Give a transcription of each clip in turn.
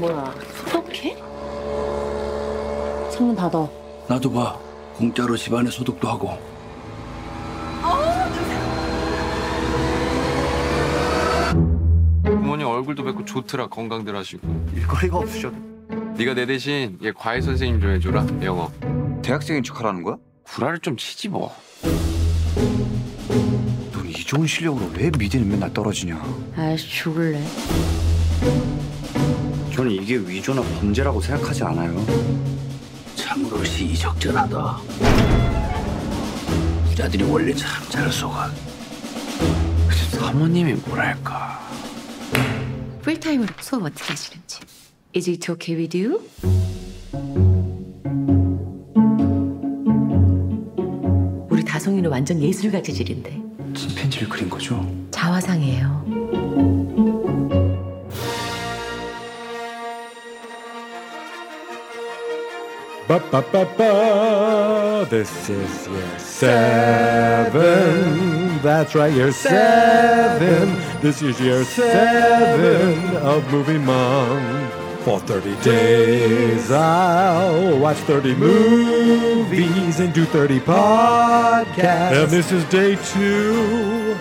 뭐야, 소독해? 창문 닫아. 나도 봐. 공짜로 집안에 소독도 하고. 부모님 얼굴도 뵙고 좋더라 건강들 하시고 일거리가 없으셔도 네가 내 대신 얘 과외 선생님 좀 해줘라 영어 대학생인 척하라는 거야? 구라를 좀 치지 뭐 넌 이 좋은 실력으로 왜 미대는 맨날 떨어지냐? 아이씨, 죽을래. 저는 이게 위조나 범죄라고 생각하지 않아요. 참으로 시적절하다. 부자들이 원래 참 잘 속아. 사모님이 뭐랄까. 풀타임으로 수업 어떻게 하시는지. Is it okay with you? 우리 다송이는 완전 예술가 재질인데 침팬지를 그린 거죠? 자화상이에요. Ba-ba-ba-ba. This is year seven. That's right, year seven. This is year seven of Movie Month. For 30 days, I'll watch 30 movies and do 30 podcasts. And this is day two.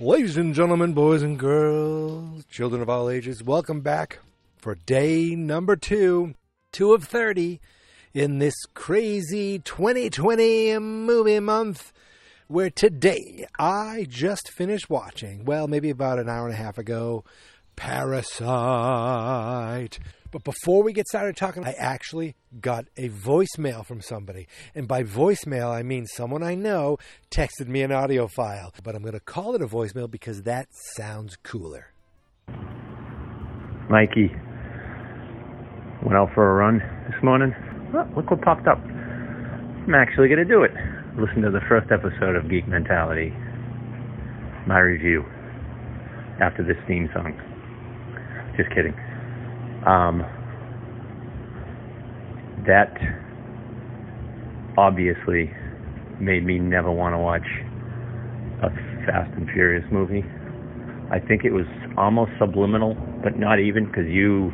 Ladies and gentlemen, boys and girls, children of all ages, welcome back for day number two, two of 30 in this crazy 2020 movie month where today I just finished watching, well, maybe about an hour and a half ago, Parasite. But before we get started talking, I actually got a voicemail from somebody. And by voicemail, I mean someone I know texted me an audio file. But I'm going to call it a voicemail because that sounds cooler. Mikey went out for a run this morning. Oh, look what popped up. I'm actually going to do it. Listen to the first episode of Geek Mentality. My review after this theme song. Just kidding. Um, that obviously made me never want to watch a Fast and Furious movie. I think it was almost subliminal, but not even because you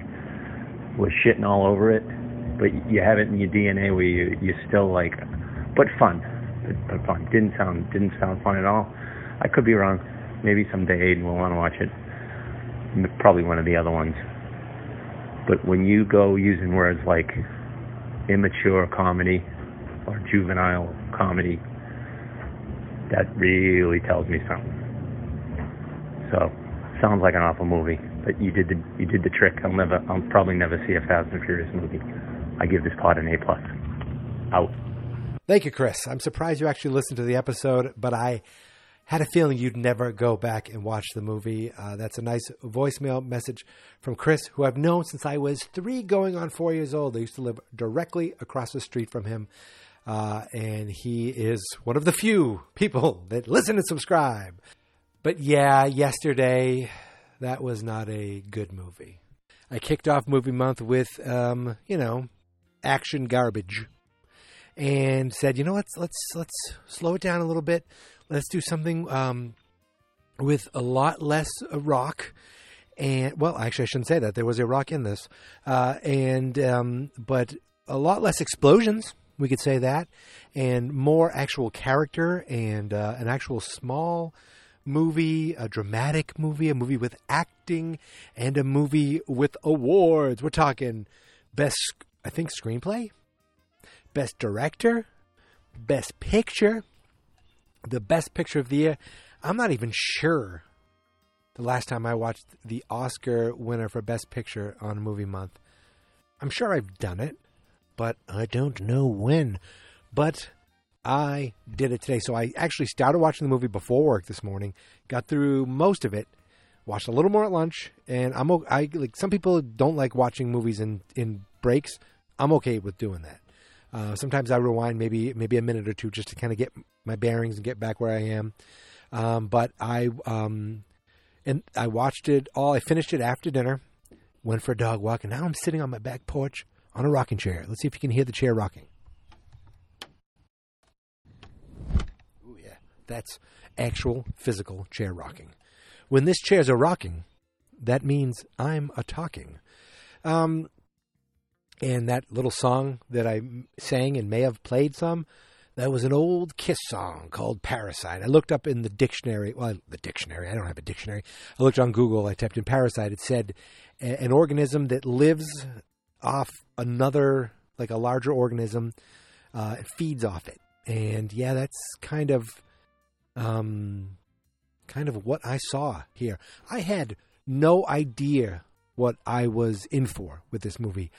were shitting all over it. But you have it in your DNA where you you still like, but fun, but, but fun. Didn't sound didn't sound fun at all. I could be wrong. Maybe someday Aiden will want to watch it. Probably one of the other ones. But when you go using words like immature comedy or juvenile comedy, that really tells me something. So, sounds like an awful movie, but you did the you did the trick. I'll never, I'll probably never see a Fast and Furious movie. I give this pod an A plus. Out. Thank you, Chris. I'm surprised you actually listened to the episode, but I had a feeling you'd never go back and watch the movie. Uh, that's a nice voicemail message from Chris, who I've known since I was three, going on four years old. I used to live directly across the street from him. Uh, and he is one of the few people that listen and subscribe. But yeah, yesterday, that was not a good movie. I kicked off movie month with, um, you know, action garbage and said, you know, let's let's let's slow it down a little bit. Let's do something um, with a lot less rock. And well, actually, I shouldn't say that. There was a rock in this, uh, and um, but a lot less explosions. We could say that, and more actual character and uh, an actual small movie, a dramatic movie, a movie with acting, and a movie with awards. We're talking best, I think, screenplay, best director, best picture, the best picture of the year. I'm not even sure the last time I watched the Oscar winner for best picture on movie month. I'm sure I've done it, but I don't know when. But I did it today. So I actually started watching the movie before work this morning, got through most of it, watched a little more at lunch, and I'm I like some people don't like watching movies in in breaks. I'm okay with doing that. Uh, sometimes I rewind maybe maybe a minute or two just to kind of get my bearings and get back where I am. Um, but I um, and I watched it all. I finished it after dinner. Went for a dog walk, and now I'm sitting on my back porch on a rocking chair. Let's see if you can hear the chair rocking. Ooh, yeah, that's actual physical chair rocking. When this chair's a rocking, that means I'm a talking. Um, and that little song that I sang and may have played some, that was an old Kiss song called Parasite. I looked up in the dictionary, well, the dictionary, I don't have a dictionary. I looked on Google, I typed in Parasite. It said an organism that lives off another, like a larger organism, uh, feeds off it. And yeah, that's kind of, um, kind of what I saw here. I had no idea what I was in for with this movie.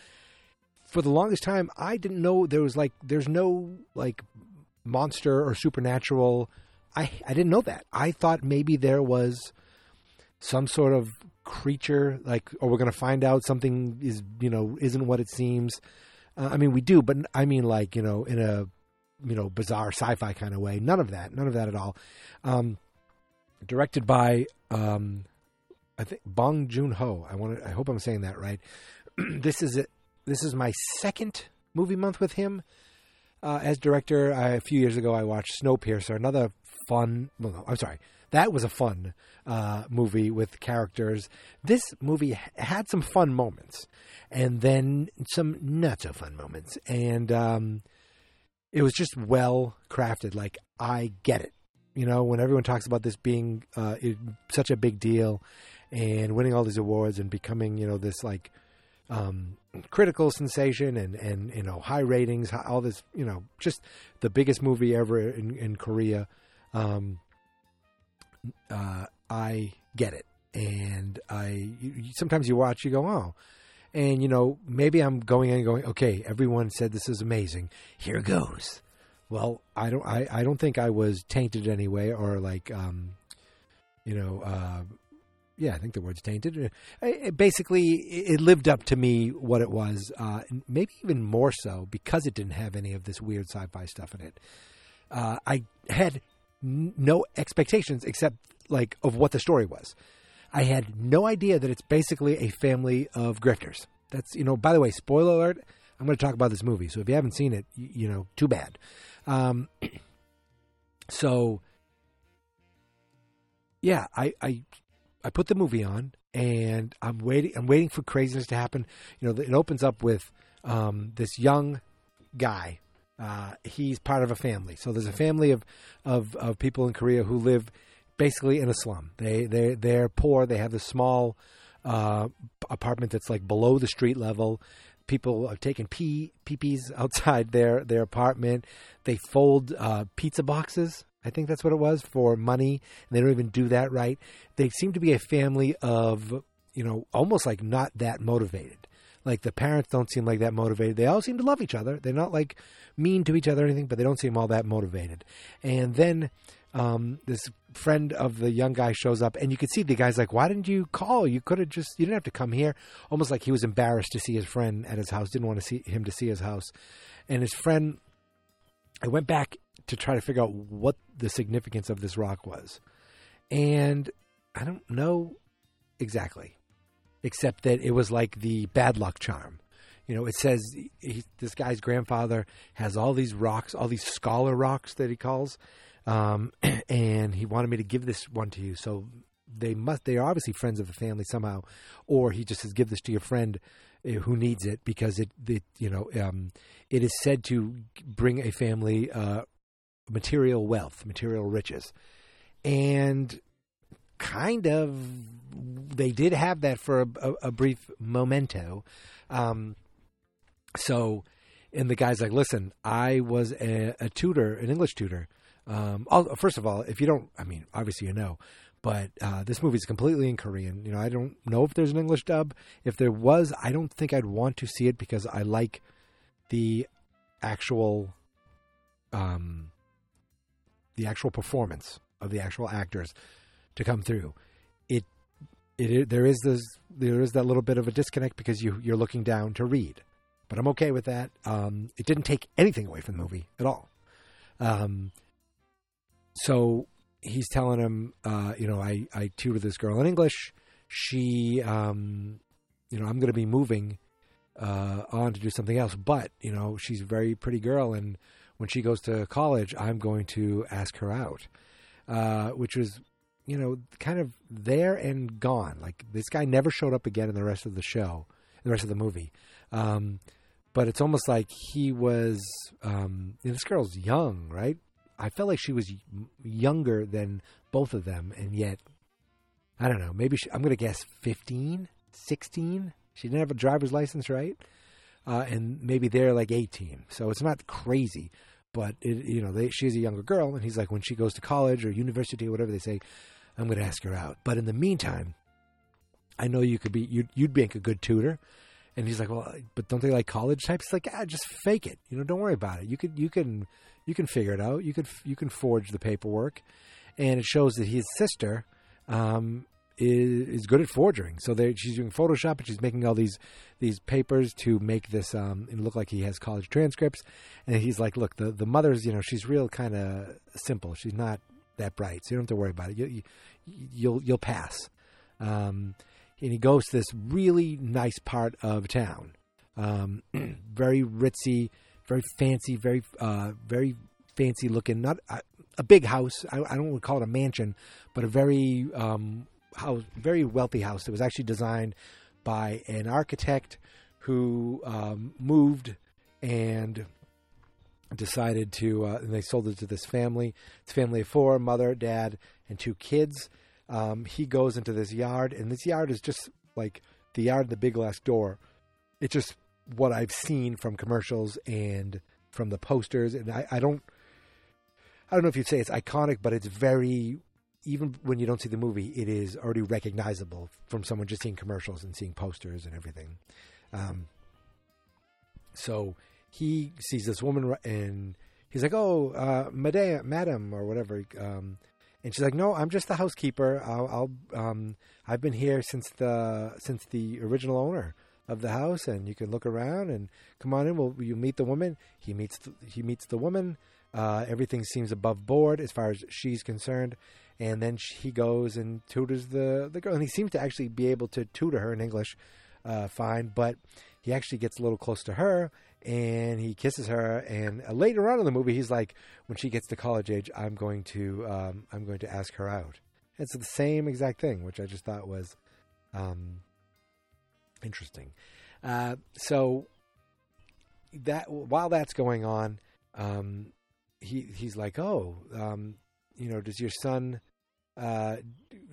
For the longest time, I didn't know there was like there's no like monster or supernatural. I I didn't know that. I thought maybe there was some sort of creature like or we're going to find out something is, you know, isn't what it seems. Uh, I mean, we do, but I mean like, you know, in a you know, bizarre sci-fi kind of way. None of that. None of that at all. Um directed by um, I think Bong Joon Ho. I want to, I hope I'm saying that right. this is it. This is my second movie month with him uh, as director. I, a few years ago, I watched Snowpiercer, another fun. I'm sorry. That was a fun uh, movie with characters. This movie had some fun moments, and then some not so fun moments, and um, it was just well crafted. Like I get it you know, when everyone talks about this being uh, it, such a big deal and winning all these awards and becoming, you know, this like um, critical sensation and, and, you know, high ratings, all this, you know, just the biggest movie ever in, in Korea. Um, uh, I get it. And I, sometimes you watch, you go, oh, and you know, maybe I'm going in and going, okay, everyone said this is amazing. Here goes. Well, I don't. I, I don't think I was tainted anyway, or like, um, you know, uh, yeah, I think the word's tainted. Uh, it- basically, it lived up to me what it was, uh, maybe even more so because it didn't have any of this weird sci-fi stuff in it. Uh, I had n- no expectations except like of what the story was. I had no idea that it's basically a family of grifters. That's you know. By the way, spoiler alert. I'm going to talk about this movie, so if you haven't seen it, you, you know, too bad. Um, so, yeah, I, I I put the movie on, and I'm waiting. I'm waiting for craziness to happen. You know, it opens up with um, this young guy. Uh, he's part of a family. So there's a family of, of of people in Korea who live basically in a slum. They they they're poor. They have this small uh, apartment that's like below the street level. People are taking pee peepees outside their their apartment. They fold uh, pizza boxes. I think that's what it was for money. And they don't even do that right. They seem to be a family of you know almost like not that motivated. Like the parents don't seem like that motivated. They all seem to love each other. They're not like mean to each other or anything, but they don't seem all that motivated. And then um, this friend of the young guy shows up, and you can see the guy's like, "Why didn't you call? You could have just you didn't have to come here." Almost like he was embarrassed to see his friend at his house, didn't want to see him to see his house. And his friend, I went back to try to figure out what the significance of this rock was, and I don't know exactly, except that it was like the bad luck charm. You know, it says he, this guy's grandfather has all these rocks, all these scholar rocks that he calls, um, and he wanted me to give this one to you. So they must, they are obviously friends of the family somehow, or he just says, give this to your friend uh, who needs it because it, it you know um, it is said to bring a family uh, material wealth, material riches, and kind of they did have that for a, a, a brief memento. Um, so, and the guy's like, "Listen, I was a, a tutor, an English tutor." Um, first of all, if you don't, I mean, obviously you know, but uh, this movie is completely in Korean. You know, I don't know if there's an English dub. If there was, I don't think I'd want to see it because I like the actual, um, the actual performance of the actual actors to come through. It, it, there is this, there is that little bit of a disconnect because you you're looking down to read, but I'm okay with that. Um, it didn't take anything away from the movie at all. Um, so he's telling him, uh, you know, I, I tutor this girl in English. She, um, you know, I'm going to be moving uh, on to do something else, but, you know, she's a very pretty girl. And when she goes to college, I'm going to ask her out, uh, which was, you know, kind of there and gone. Like this guy never showed up again in the rest of the show, the rest of the movie. Um, but it's almost like he was, um, this girl's young, right? I felt like she was younger than both of them, and yet, I don't know. Maybe she, I'm going to guess 15, 16. She didn't have a driver's license, right? Uh, and maybe they're like 18. So it's not crazy, but it, you know, they, she's a younger girl, and he's like, when she goes to college or university or whatever, they say, I'm going to ask her out. But in the meantime, I know you could be, you'd, you'd make a good tutor. And he's like, well, but don't they like college types? It's like, ah, just fake it. You know, don't worry about it. You could, you can, you can figure it out. You could, you can forge the paperwork, and it shows that his sister um, is is good at forging. So she's doing Photoshop, and she's making all these these papers to make this um, look like he has college transcripts. And he's like, look, the the mother's, you know, she's real kind of simple. She's not that bright, so you don't have to worry about it. You, you, you'll you'll pass. Um, and he goes to this really nice part of town, um, very ritzy, very fancy, very uh, very fancy looking. Not uh, a big house. I, I don't want to call it a mansion, but a very um, house, very wealthy house that was actually designed by an architect who um, moved and decided to. Uh, and they sold it to this family. It's family of four: mother, dad, and two kids. Um, he goes into this yard, and this yard is just like the yard the big glass door. It's just what I've seen from commercials and from the posters, and I, I don't, I don't know if you'd say it's iconic, but it's very. Even when you don't see the movie, it is already recognizable from someone just seeing commercials and seeing posters and everything. Um, so he sees this woman, and he's like, "Oh, uh, madam, madam, or whatever." Um, and she's like, "No, I'm just the housekeeper. I'll, I'll um, I've been here since the since the original owner of the house, and you can look around and come on in. Well, you meet the woman. He meets the, he meets the woman. Uh, everything seems above board as far as she's concerned, and then she, he goes and tutors the the girl, and he seems to actually be able to tutor her in English, uh, fine. But he actually gets a little close to her, and he kisses her. And uh, later on in the movie, he's like, when she gets to college age, I'm going to um, I'm going to ask her out. It's the same exact thing, which I just thought was um, interesting. Uh, so that while that's going on, um, he he's like, oh, um, you know, does your son? Uh,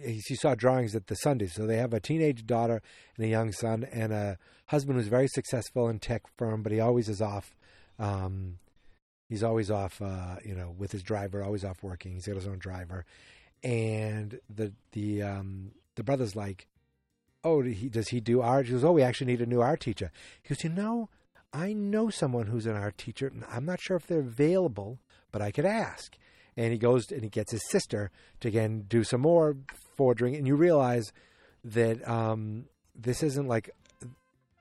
he he saw drawings at the Sundays, so they have a teenage daughter and a young son, and a husband who's very successful in tech firm, but he always is off. Um, he's always off, uh, you know, with his driver, always off working. He's got his own driver, and the the um, the brother's like, oh, he, does he do art? He goes, oh, we actually need a new art teacher. He goes, you know, I know someone who's an art teacher. I'm not sure if they're available, but I could ask. And he goes and he gets his sister to again do some more forging, and you realize that um, this isn't like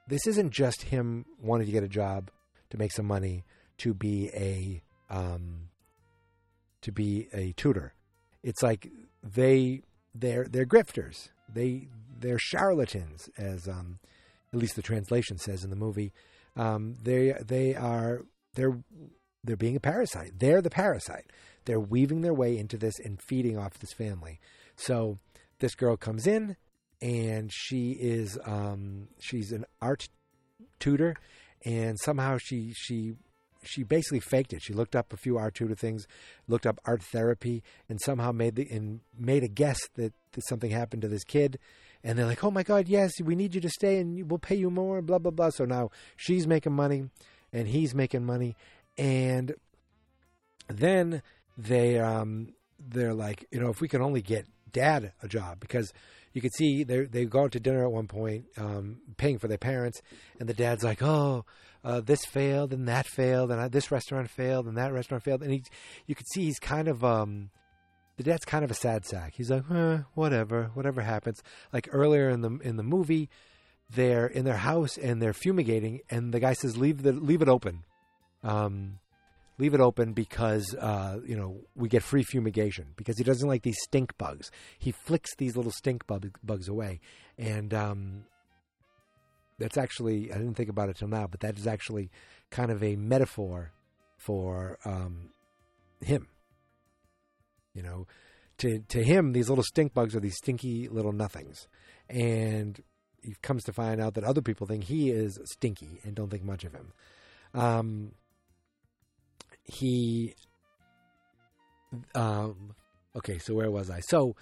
this isn't just him wanting to get a job to make some money to be a um, to be a tutor. It's like they they're they're grifters. They they're charlatans, as um, at least the translation says in the movie. Um, they they are they're they're being a parasite. They're the parasite. They're weaving their way into this and feeding off this family. So this girl comes in, and she is um, she's an art tutor, and somehow she she she basically faked it. She looked up a few art tutor things, looked up art therapy, and somehow made the and made a guess that, that something happened to this kid. And they're like, "Oh my God, yes, we need you to stay, and we'll pay you more." Blah blah blah. So now she's making money, and he's making money, and then they um they're like, you know, if we can only get dad a job because you could see they they go out to dinner at one point, um, paying for their parents, and the dad's like, "Oh, uh, this failed and that failed, and uh, this restaurant failed and that restaurant failed," and he, you could see he's kind of um, the dad's kind of a sad sack. He's like, eh, "Whatever, whatever happens." Like earlier in the in the movie, they're in their house and they're fumigating, and the guy says, "Leave the leave it open." Um, leave it open because uh, you know we get free fumigation because he doesn't like these stink bugs. He flicks these little stink bug, bugs away, and um, that's actually I didn't think about it till now, but that is actually kind of a metaphor for um, him. You know, to to him, these little stink bugs are these stinky little nothings, and he comes to find out that other people think he is stinky and don't think much of him. Um, he um okay so where was i? So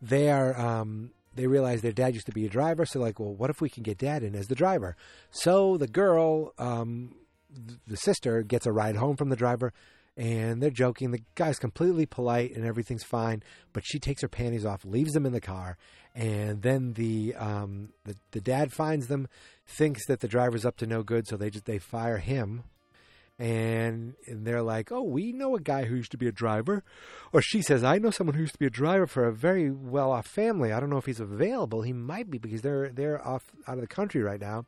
they are um they realize their dad used to be a driver so like well what if we can get dad in as the driver? So the girl um th- the sister gets a ride home from the driver and they're joking. The guy's completely polite and everything's fine but she takes her panties off leaves them in the car and then the um the, the dad finds them thinks that the driver's up to no good so they just they fire him and, and they're like, "Oh, we know a guy who used to be a driver," or she says, "I know someone who used to be a driver for a very well-off family. I don't know if he's available. He might be because they're they're off out of the country right now."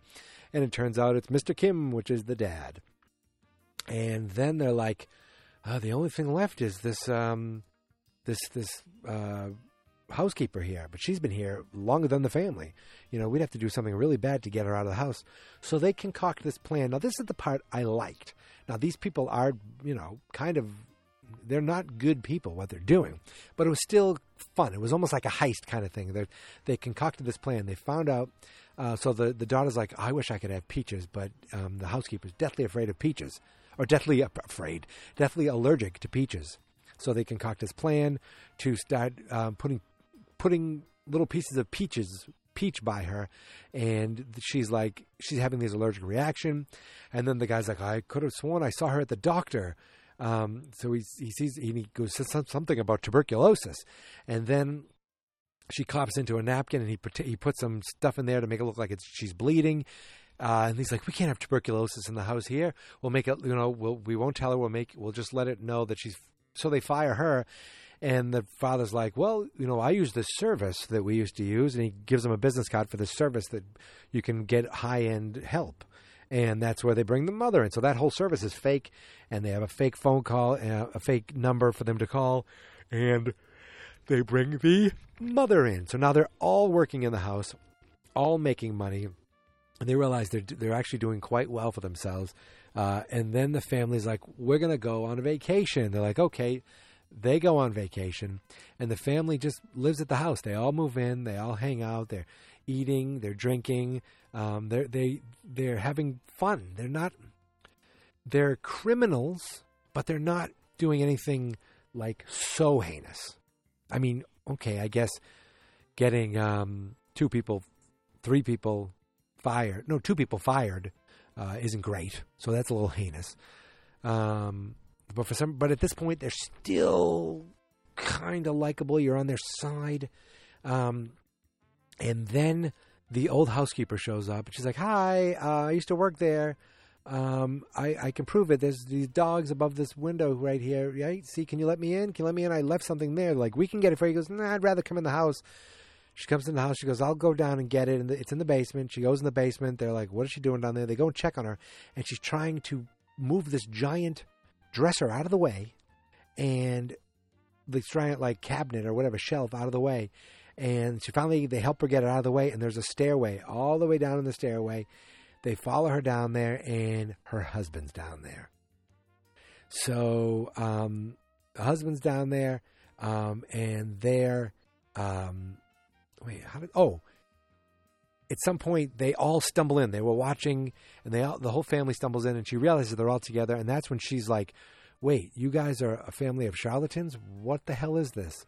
And it turns out it's Mr. Kim, which is the dad. And then they're like, oh, "The only thing left is this um, this this uh, housekeeper here, but she's been here longer than the family. You know, we'd have to do something really bad to get her out of the house. So they concoct this plan. Now, this is the part I liked. Now, these people are, you know, kind of, they're not good people, what they're doing, but it was still fun. It was almost like a heist kind of thing. They they concocted this plan. They found out. Uh, so the the daughter's like, I wish I could have peaches, but um, the housekeeper's deathly afraid of peaches, or deathly afraid, deathly allergic to peaches. So they concoct this plan to start um, putting putting little pieces of peaches peach by her and she's like she's having this allergic reaction and then the guy's like i could have sworn i saw her at the doctor um, so he, he sees he goes says something about tuberculosis and then she coughs into a napkin and he put, he puts some stuff in there to make it look like it's she's bleeding uh, and he's like, "We can't have tuberculosis in the house here. We'll make it. You know, we'll we won't tell her. We'll make. We'll just let it know that she's." So they fire her, and the father's like, "Well, you know, I use this service that we used to use," and he gives them a business card for the service that you can get high end help, and that's where they bring the mother in. So that whole service is fake, and they have a fake phone call, and a fake number for them to call, and they bring the mother in. So now they're all working in the house, all making money, and they realize they're they're actually doing quite well for themselves. Uh, and then the family's like, "We're gonna go on a vacation." They're like, "Okay." They go on vacation, and the family just lives at the house. They all move in. They all hang out. They're eating. They're drinking. Um, they're they they're having fun. They're not. They're criminals, but they're not doing anything like so heinous. I mean, okay, I guess getting um, two people, three people fired, no, two people fired, uh, isn't great. So that's a little heinous. Um, but for some, but at this point, they're still kind of likable. You're on their side. Um, and then the old housekeeper shows up, and she's like, "Hi, uh, I used to work there. Um, I, I can prove it. There's these dogs above this window right here. Right? See, can you let me in? Can you let me in? I left something there. Like we can get it for you." He goes, "Nah, I'd rather come in the house." She comes in the house. She goes, "I'll go down and get it." And it's in the basement. She goes in the basement. They're like, "What is she doing down there?" They go and check on her, and she's trying to move this giant dresser out of the way, and this giant like cabinet or whatever shelf out of the way. And she finally they help her get it out of the way, and there's a stairway all the way down in the stairway. They follow her down there, and her husband's down there. So um, the husband's down there, um, and they're um, wait, how did? Oh, at some point they all stumble in. They were watching, and they all, the whole family stumbles in, and she realizes they're all together, and that's when she's like, "Wait, you guys are a family of charlatans? What the hell is this?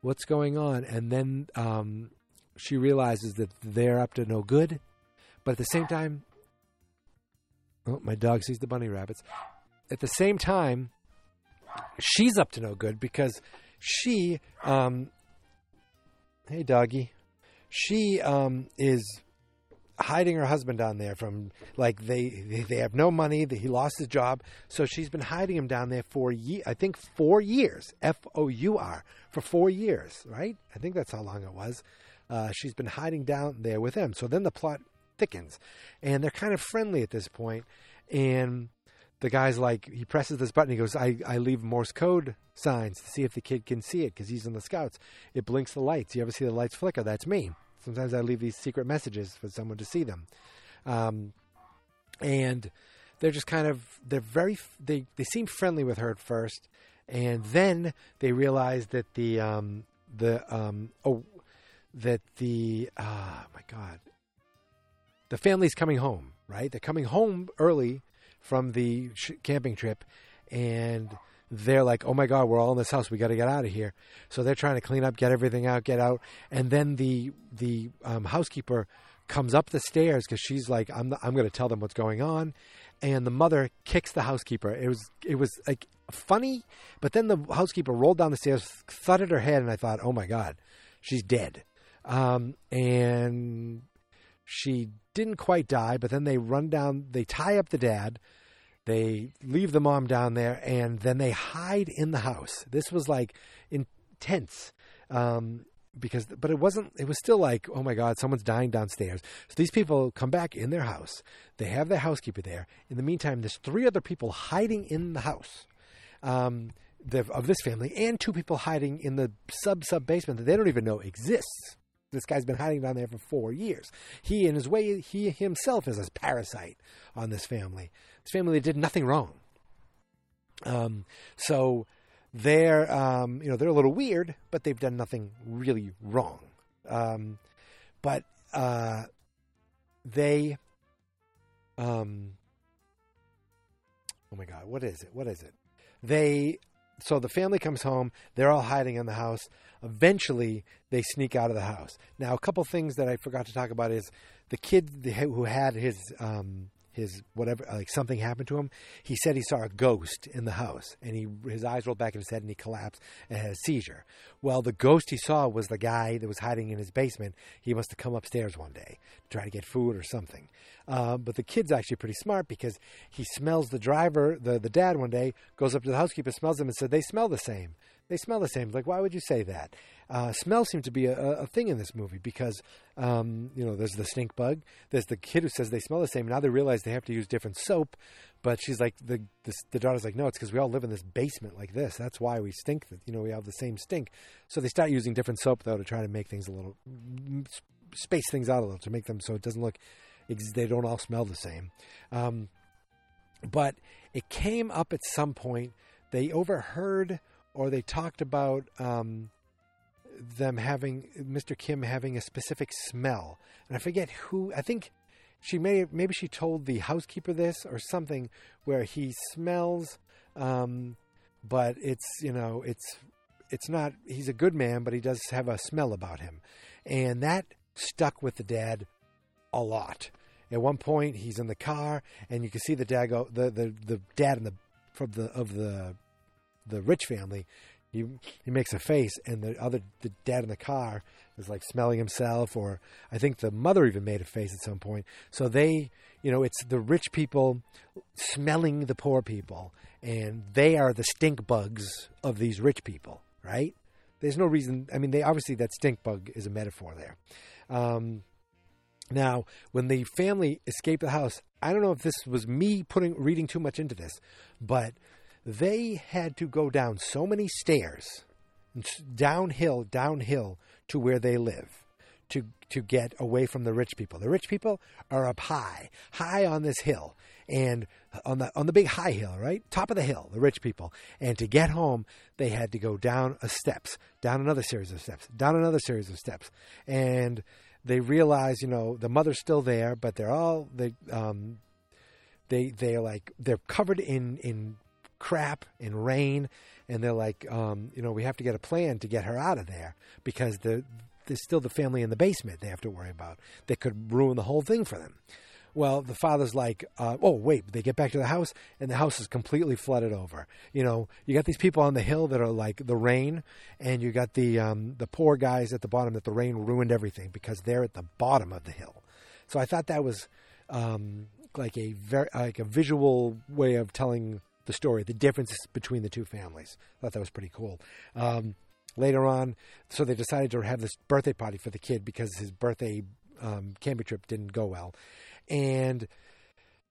What's going on?" And then um, she realizes that they're up to no good, but at the same time, oh, my dog sees the bunny rabbits. At the same time, she's up to no good because she, um, hey doggy, she um, is hiding her husband down there from like they they, have no money he lost his job. So she's been hiding him down there for ye- i think four years f-o-u-r for four years right? I think that's how long it was. Uh, she's been hiding down there with him. So then the plot thickens and they're kind of friendly at this point and the guy's like he presses this button he goes i, I leave morse code signs to see if the kid can see it because he's in the scouts. It blinks the lights. You ever see the lights flicker? That's me. Sometimes i leave these secret messages for someone to see them. Um, and they're just kind of they're very they they seem friendly with her at first and then they realize that the um the um oh that the ah my god. The family's coming home right? They're coming home early from the sh- camping trip and they're like oh my god we're all in this house. We got to get out of here. So they're trying to clean up get everything out get out and then the the um, housekeeper comes up the stairs because she's like i'm i'm going to tell them what's going on. And the mother kicks the housekeeper. It was it was like funny but then the housekeeper rolled down the stairs thudded her head and i thought oh my god she's dead. Um, and she didn't quite die, but then they run down, they tie up the dad, they leave the mom down there, and then they hide in the house. This was like intense. Um, because, but it wasn't, it was still like, oh my God, someone's dying downstairs. So these people come back in their house. They have their housekeeper there. In the meantime, there's three other people hiding in the house. Um, the, of this family and two people hiding in the sub sub basement that they don't even know exists this guy's been hiding down there for four years. He, in his way, he himself is a parasite on this family. This family did nothing wrong. Um, so they're, um, you know, they're a little weird, but they've done nothing really wrong. Um, but uh, they, um, oh my God, what is it? What is it? They so the family comes home. They're all hiding in the house. Eventually, they sneak out of the house. Now, a couple things that I forgot to talk about is the kid who had his um, his whatever like something happened to him. He said he saw a ghost in the house, and he his eyes rolled back in his head, and he collapsed and had a seizure. Well, the ghost he saw was the guy that was hiding in his basement. He must have come upstairs one day to try to get food or something. Um, but the kid's actually pretty smart because he smells the driver, the the dad, one day goes up to the housekeeper, smells him, and said they smell the same. They smell the same. Like, why would you say that? Uh, smell seems to be a, a thing in this movie because, um, you know, there's the stink bug. There's the kid who says they smell the same. Now they realize they have to use different soap. But she's like, the the, the daughter's like, no, it's because we all live in this basement like this. That's why we stink. You know, we have the same stink. So they start using different soap though to try to make things a little space things out a little to make them so it doesn't look they don't all smell the same. Um, but it came up at some point. They overheard or they talked about um, them having Mr. Kim having a specific smell, and I forget who. I think she may maybe she told the housekeeper this or something where he smells, um, but it's you know it's it's not. He's a good man, but he does have a smell about him, and that stuck with the dad a lot. At one point, he's in the car, and you can see the dad go the the, the dad in the from the of the the rich family, he he makes a face, and the other the dad in the car is like smelling himself, or I think the mother even made a face at some point. So they, you know, it's the rich people smelling the poor people, and they are the stink bugs of these rich people, right? There's no reason. I mean, they obviously that stink bug is a metaphor there. Um, now, when the family escaped the house, I don't know if this was me putting reading too much into this, but they had to go down so many stairs, downhill, downhill to where they live to to get away from the rich people. The rich people are up high, high on this hill, and on the on the big high hill, right top of the hill. The rich people, and to get home, they had to go down a steps, down another series of steps, down another series of steps, and they realize, you know, the mother's still there, but they're all they um, they they're like they're covered in in crap and rain, and they're like, um, you know, we have to get a plan to get her out of there because the there's still the family in the basement they have to worry about. That could ruin the whole thing for them. Well, the father's like, uh, oh, wait, they get back to the house and the house is completely flooded over. You know, you got these people on the hill that are like the rain, and you got the, um, the poor guys at the bottom that the rain ruined everything because they're at the bottom of the hill. So I thought that was um, like a very, like a visual way of telling the story, the differences between the two families. I thought that was pretty cool. Um, later on, so they decided to have this birthday party for the kid because his birthday um, camping trip didn't go well and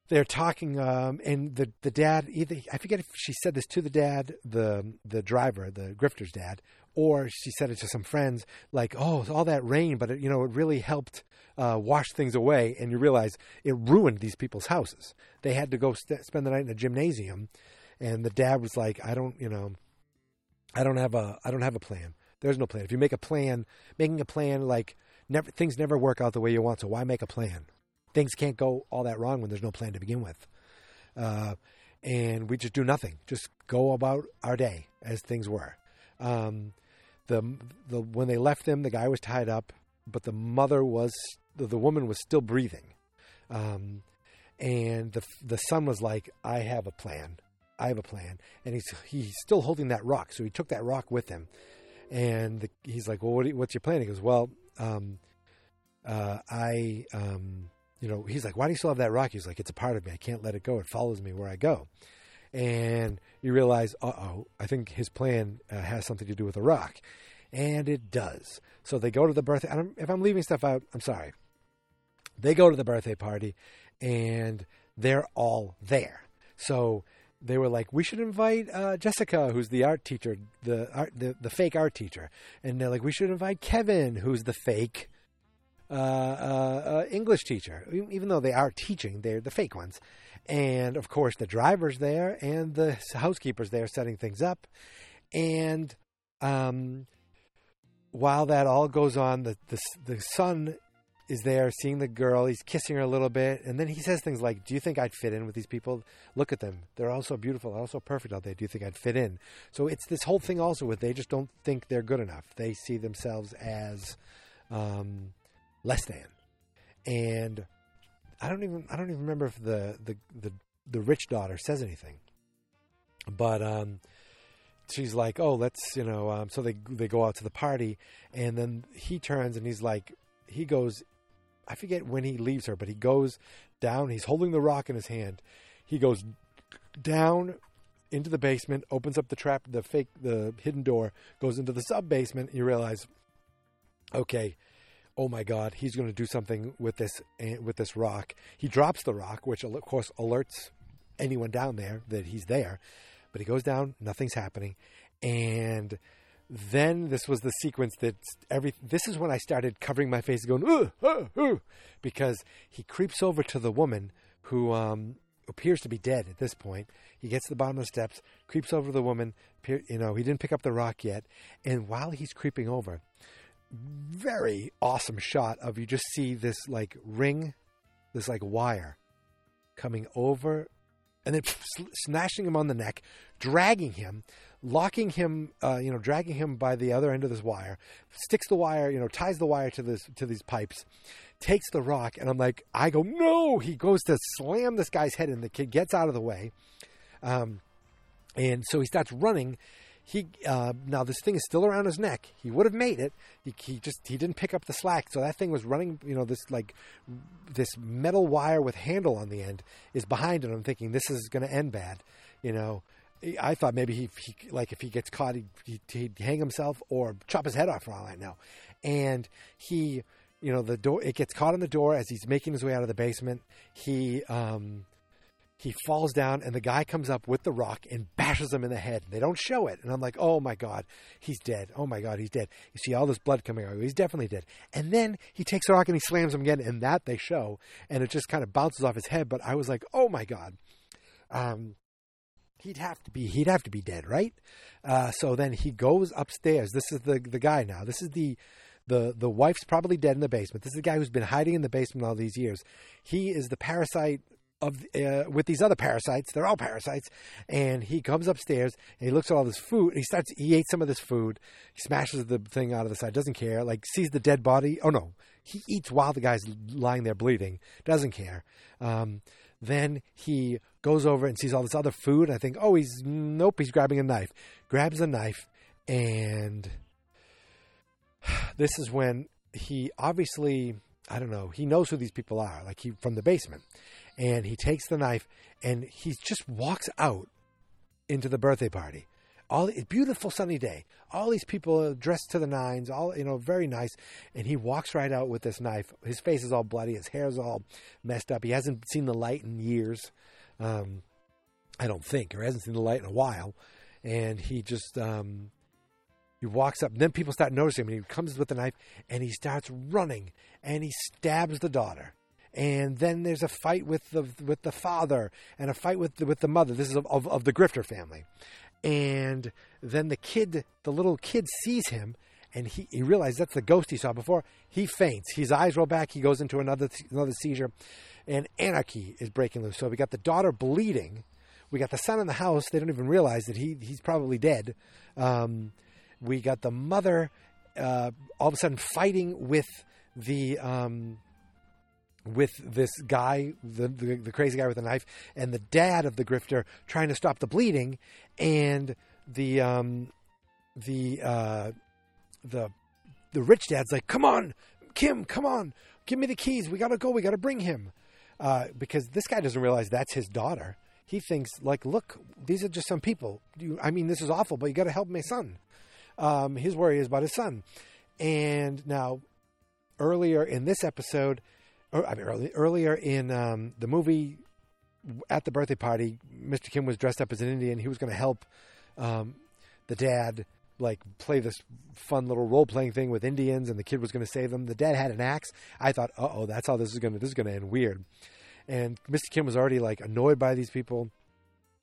they're talking um, and the the dad either I forget if she said this to the dad the the driver the grifter's dad or she said it to some friends like oh all that rain but it, you know it really helped uh, wash things away and you realize it ruined these people's houses. They had to go st- spend the night in a gymnasium and the dad was like I don't you know I don't have a I don't have a plan. There's no plan. If you make a plan making a plan like never things never work out the way you want so why make a plan? Things can't go all that wrong when there's no plan to begin with. Uh, and we just do nothing, just go about our day as things were. Um, the the when they left them, the guy was tied up, but the mother was the, the woman was still breathing, um, and the the son was like, "I have a plan, I have a plan," and he's he's still holding that rock, so he took that rock with him, and the, he's like, "Well, what you, what's your plan?" He goes, "Well, um, uh, I." Um, you know, he's like, why do you still have that rock? He's like, it's a part of me. I can't let it go. It follows me where I go. And you realize, uh oh, I think his plan uh, has something to do with the rock. And it does. So they go to the birthday. I don't, if I'm leaving stuff out, I'm sorry. They go to the birthday party and they're all there. So they were like, we should invite uh, Jessica, who's the art teacher, the art, the, the fake art teacher. And they're like, we should invite Kevin, who's the fake uh, uh, uh, English teacher, even though they are teaching, they're the fake ones. And of course, the driver's there and the housekeeper's there setting things up. And um, while that all goes on, the, the, the son is there seeing the girl. He's kissing her a little bit. And then he says things like, Do you think I'd fit in with these people? Look at them. They're all so beautiful, all so perfect out there. Do you think I'd fit in? So it's this whole thing also with they just don't think they're good enough. They see themselves as. Um, less than. And I don't even I don't even remember if the the the, the rich daughter says anything. But um, she's like, "Oh, let's you know." Um, so they they go out to the party, and then he turns and he's like, he goes, I forget when he leaves her, but he goes down. He's holding the rock in his hand. He goes down into the basement, opens up the trap, the fake, the hidden door, goes into the sub basement. You realize, okay, oh my god, he's going to do something with this eh, with this rock. He drops the rock, which of course alerts anyone down there that he's there. But he goes down, nothing's happening, and then this was the sequence that every this is when I started covering my face going ooh, ooh, ooh, because he creeps over to the woman who um, appears to be dead at this point. He gets to the bottom of the steps, creeps over to the woman. You know, he didn't pick up the rock yet, and while he's creeping over, very awesome shot of you just see this like ring, this like wire coming over and then snatching him on the neck, dragging him, locking him, uh, you know, dragging him by the other end of this wire, sticks the wire, you know, ties the wire to this to these pipes, takes the rock, and I'm like, I go, no! He goes to slam this guy's head, and the kid gets out of the way, um, and so he starts running, he uh, now this thing is still around his neck. He would have made it. He, he, just he didn't pick up the slack, so that thing was running. You know, this like this metal wire with handle on the end is behind it. I'm thinking this is going to end bad. You know, I thought maybe he, he like if he gets caught, he'd, he'd, hang himself or chop his head off for all I know. And he, you know, the door it gets caught in the door as he's making his way out of the basement. He um he falls down and the guy comes up with the rock and bashes him in the head. They don't show it. And I'm like, oh my God, he's dead. Oh my God, he's dead. You see all this blood coming out. He's definitely dead. And then he takes the rock and he slams him again. And that they show. And it just kind of bounces off his head. But I was like, oh my God. Um, he'd have to be he'd have to be dead, right? Uh, so then he goes upstairs. This is the the guy now. This is the the the wife's probably dead in the basement. This is the guy who's been hiding in the basement all these years. He is the parasite of uh, with these other parasites. They're all parasites, and he comes upstairs and he looks at all this food. He starts. He ate some of this food. He smashes the thing out of the side. Doesn't care. Like sees the dead body. Oh no, he eats while the guy's lying there bleeding. Doesn't care. Um, then he goes over and sees all this other food. I think, oh, he's nope. He's grabbing a knife. Grabs a knife, and this is when he obviously. I don't know. He knows who these people are, like he from the basement and he takes the knife and he just walks out into the birthday party. All beautiful sunny day. All these people dressed to the nines, all you know, very nice. And he walks right out with this knife. His face is all bloody. His hair's all messed up. He hasn't seen the light in years. Um, I don't think, or hasn't seen the light in a while. And he just um, he walks up. And then people start noticing him. And he comes with the knife and he starts running and he stabs the daughter and then there's a fight with the with the father and a fight with the, with the mother. This is of, of, of the Grifter family, and then the kid, the little kid, sees him. And he, he realizes that's the ghost he saw before. He faints. His eyes roll back. He goes into another another seizure, and anarchy is breaking loose. So we got the daughter bleeding. We got the son in the house. They don't even realize that he he's probably dead. Um, we got the mother uh, all of a sudden fighting with the um, with this guy, the, the, the crazy guy with the knife, and the dad of the grifter trying to stop the bleeding, and the um, the uh, the the rich dad's like, "Come on, Kim, come on, give me the keys. We gotta go. We gotta bring him," uh, because this guy doesn't realize that's his daughter. He thinks like, "Look, these are just some people. You, I mean, this is awful, but you got to help my son." Um, his worry is about his son, and now earlier in this episode or, I mean, early, earlier in um, the movie at the birthday party, Mr. Kim was dressed up as an Indian. He was going to help um, the dad like play this fun little role playing thing with Indians, and the kid was going to save them. The dad had an axe. I thought, uh oh, that's how this is going to this is going to end weird. And Mr. Kim was already like annoyed by these people.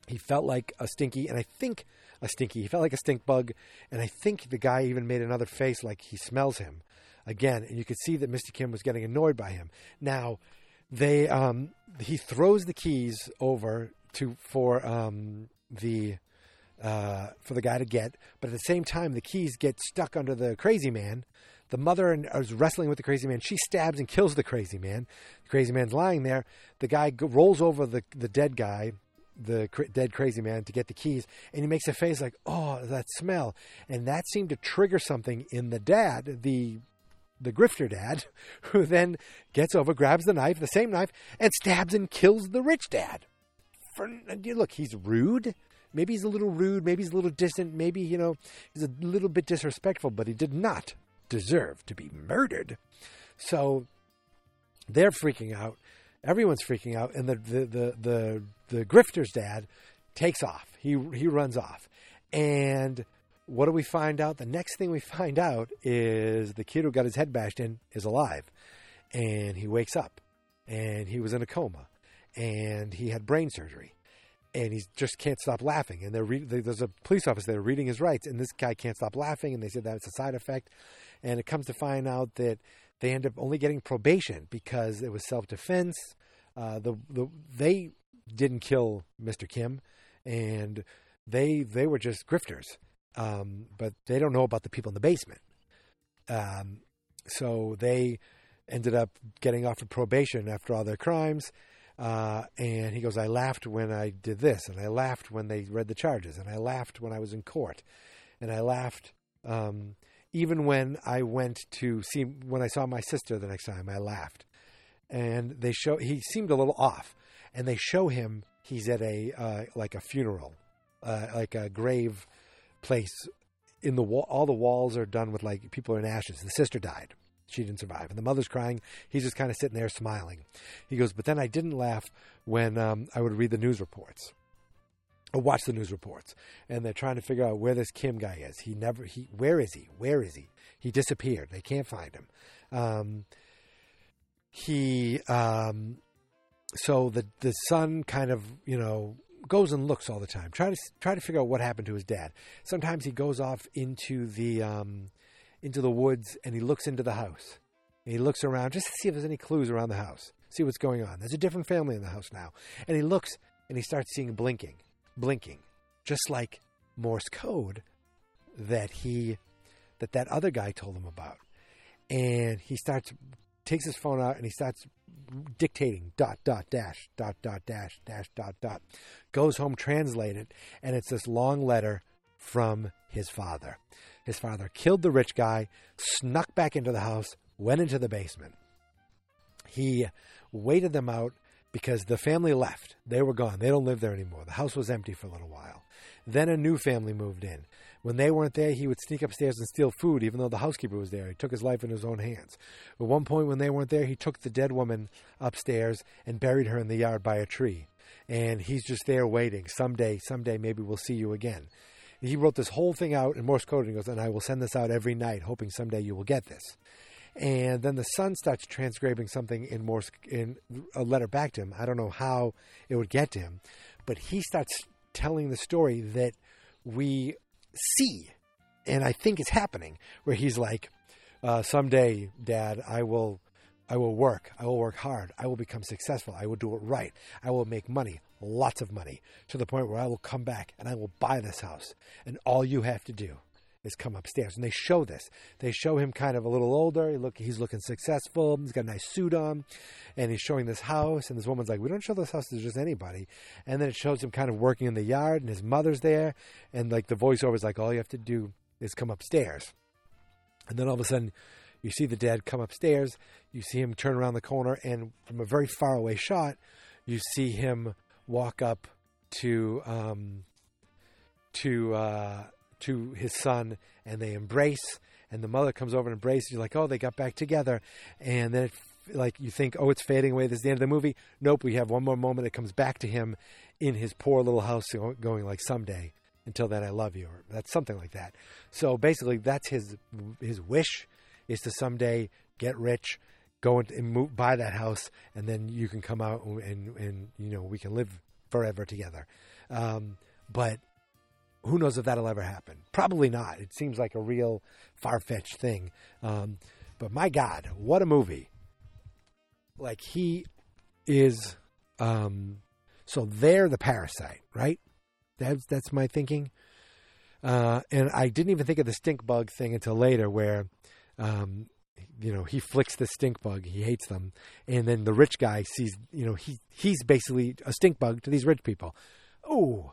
He felt like a stinky, and I think a stinky. He felt like a stink bug, and I think the guy even made another face like he smells him again, and you could see that Mr. Kim was getting annoyed by him. Now, they um, he throws the keys over to for um, the uh, for the guy to get, but at the same time, the keys get stuck under the crazy man. The mother is wrestling with the crazy man. She stabs and kills the crazy man. The crazy man's lying there. The guy rolls over the the dead guy, the dead crazy man, to get the keys, and he makes a face like, "Oh, that smell!" And that seemed to trigger something in the dad, the the grifter dad, who then gets over, grabs the knife, the same knife, and stabs and kills the rich dad. For look, he's rude. Maybe he's a little rude. Maybe he's a little distant. Maybe you know he's a little bit disrespectful. But he did not deserve to be murdered. So they're freaking out. Everyone's freaking out, and the the the the, the grifter's dad takes off. He he runs off, and what do we find out? The next thing we find out is the kid who got his head bashed in is alive. And he wakes up and he was in a coma and he had brain surgery and he just can't stop laughing. And re- there's a police officer there reading his rights, and this guy can't stop laughing. And they said that's a side effect. And it comes to find out that they end up only getting probation because it was self defense. Uh, the, the they didn't kill Mr. Kim, and they they were just grifters um, but they don't know about the people in the basement. Um, so they ended up getting off of probation after all their crimes. Uh, and he goes, I laughed when I did this, and I laughed when they read the charges, and I laughed when I was in court, and I laughed um, even when I went to see when I saw my sister the next time. I laughed, and they show he seemed a little off, and they show him he's at a uh, like a funeral, uh, like a grave place in the wall. All the walls are done with like people are in ashes. The sister died. She didn't survive. And the mother's crying. He's just kind of sitting there smiling. He goes, but then I didn't laugh when um, I would read the news reports or watch the news reports. And they're trying to figure out where this Kim guy is. He never, he, where is he? Where is he? He disappeared. They can't find him. Um, he, um, so the, the son kind of, you know, goes and looks all the time. Try to try to figure out what happened to his dad. Sometimes he goes off into the um, into the woods and he looks into the house. And he looks around just to see if there's any clues around the house, see what's going on. There's a different family in the house now. And he looks and he starts seeing blinking, blinking, just like Morse code that he that that other guy told him about. And he starts takes his phone out and he starts dictating dot dot dash dot dot dash dash dot dot goes home translated and it's this long letter from his father. His father killed the rich guy snuck back into the house went into the basement. He waited them out because the family left. They were gone. They don't live there anymore. The house was empty for a little while. Then a new family moved in when they weren't there, he would sneak upstairs and steal food, even though the housekeeper was there. He took his life in his own hands. At one point, when they weren't there, he took the dead woman upstairs and buried her in the yard by a tree. And he's just there waiting. Someday, someday, maybe we'll see you again. He wrote this whole thing out in Morse code and goes, and I will send this out every night, hoping someday you will get this. And then the son starts transcribing something in Morse in a letter back to him. I don't know how it would get to him, but he starts telling the story that we see, and I think it's happening, where he's like, uh, "Someday, Dad, I will, I will work. I will work hard. I will become successful. I will do it right. I will make money, lots of money, to the point where I will come back and I will buy this house. And all you have to do." Is come upstairs, and they show this. They show him kind of a little older. He look, he's looking successful. He's got a nice suit on, and he's showing this house. And this woman's like, "We don't show this house to just anybody." And then it shows him kind of working in the yard, and his mother's there, and like the voiceover is like, "All you have to do is come upstairs." And then all of a sudden, you see the dad come upstairs. You see him turn around the corner, and from a very far away shot, you see him walk up to um, to uh, to his son, and they embrace. And the mother comes over and embraces. You're like, oh, they got back together, and then it, like you think, oh, it's fading away. This is the end of the movie. Nope, we have one more moment. It comes back to him in his poor little house, going like, someday. Until then, I love you, or that's something like that. So basically, that's his his wish is to someday get rich, go and and move, buy that house, and then you can come out and and you know we can live forever together. Um, but who knows if that'll ever happen? Probably not. It seems like a real far fetched thing. Um, but my God, what a movie! Like he is. Um, so they're the parasite, right? That's that's my thinking. Uh, and I didn't even think of the stink bug thing until later, where, um, you know, he flicks the stink bug. He hates them, and then the rich guy sees, you know, he he's basically a stink bug to these rich people. Oh,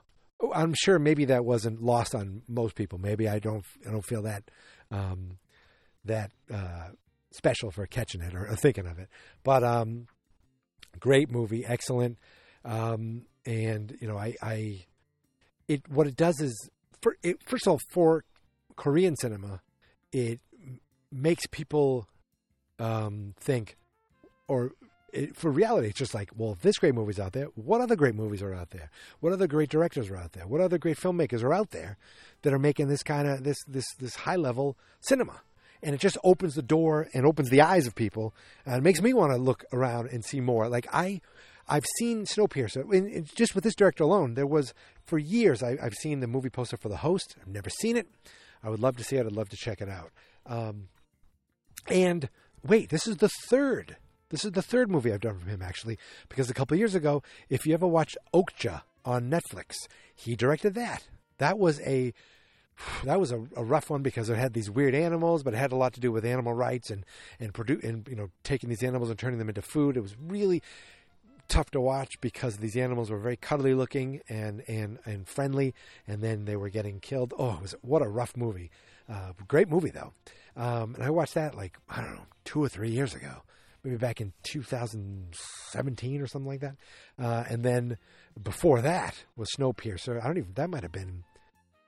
I'm sure maybe that wasn't lost on most people. Maybe I don't I don't feel that um, that uh, special for catching it or, or thinking of it. But um, great movie, excellent. Um, and you know, I, I it what it does is for it, first of all for Korean cinema, it makes people um, think or it, for reality, it's just like, well, if this great movie's out there, what other great movies are out there? What other great directors are out there? What other great filmmakers are out there that are making this kind of this this this high level cinema? And it just opens the door and opens the eyes of people, and makes me want to look around and see more. Like I, I've seen Snowpiercer. Just with this director alone, there was for years I, I've seen the movie poster for The Host. I've never seen it. I would love to see it. I'd love to check it out. Um, and wait, this is the third. This is the third movie I've done from him, actually, because a couple years ago, if you ever watched Okja on Netflix, he directed that. That was a that was a, a rough one because it had these weird animals, but it had a lot to do with animal rights and and produ- and you know taking these animals and turning them into food. It was really tough to watch because these animals were very cuddly looking and and and friendly, and then they were getting killed. Oh, it was what a rough movie. Uh, great movie though, um, and I watched that like I don't know two or three years ago, maybe back in 2017 or something like that. Uh, and then before that was Snowpiercer. I don't even that might have been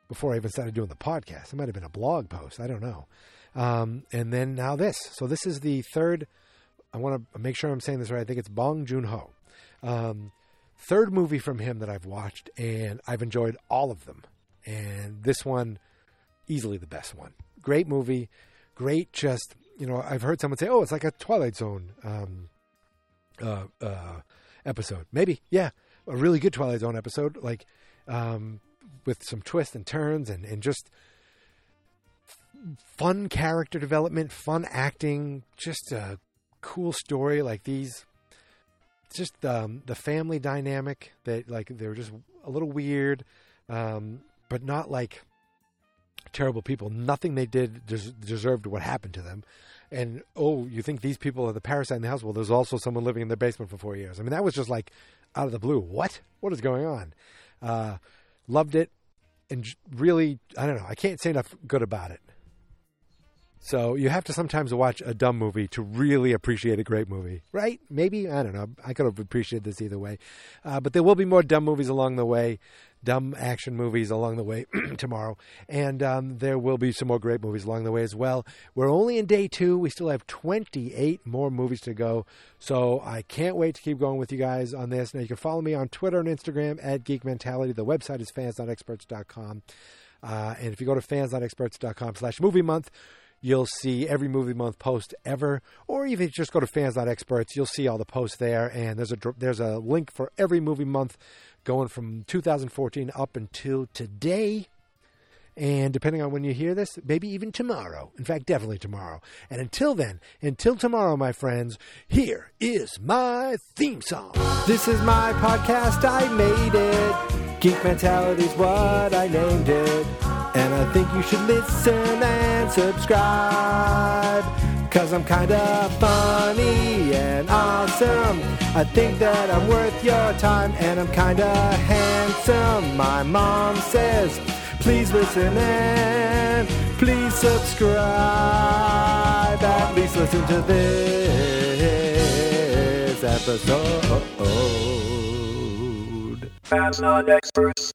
before I even started doing the podcast. It might have been a blog post. I don't know. Um, and then now this. So this is the third. I want to make sure I'm saying this right. I think it's Bong Joon Ho. Um, third movie from him that I've watched, and I've enjoyed all of them. And this one, easily the best one. Great movie. Great, just you know. I've heard someone say, "Oh, it's like a Twilight Zone um, uh, uh, episode." Maybe, yeah, a really good Twilight Zone episode, like um, with some twists and turns, and and just fun character development, fun acting, just a cool story like these. Just um, the family dynamic that like they were just a little weird, um, but not like terrible people. Nothing they did des- deserved what happened to them. And oh, you think these people are the parasite in the house? Well, there's also someone living in their basement for four years. I mean, that was just like out of the blue. What? What is going on? Uh, loved it, and really, I don't know. I can't say enough good about it. So you have to sometimes watch a dumb movie to really appreciate a great movie, right? Maybe I don't know. I could have appreciated this either way, uh, but there will be more dumb movies along the way, dumb action movies along the way tomorrow, and um, there will be some more great movies along the way as well. We're only in day two. We still have 28 more movies to go, so I can't wait to keep going with you guys on this. Now you can follow me on Twitter and Instagram at Geek Mentality. The website is fans.experts.com. Uh, and if you go to fans.experts.com slash movie month, you'll see every movie month post ever, or even just go to fans.experts, you'll see all the posts there. And there's a there's a link for every movie month going from 2014 up until today. And depending on when you hear this, maybe even tomorrow. In fact, definitely tomorrow. And until then, until tomorrow, my friends, here is my theme song. This is my podcast. I made it. Geek Mentality's what I named it. And I think you should listen and subscribe. Cause I'm kinda funny and awesome. I think that I'm worth your time and I'm kinda handsome. My mom says, please listen and please subscribe. At least listen to this episode. Fans not experts.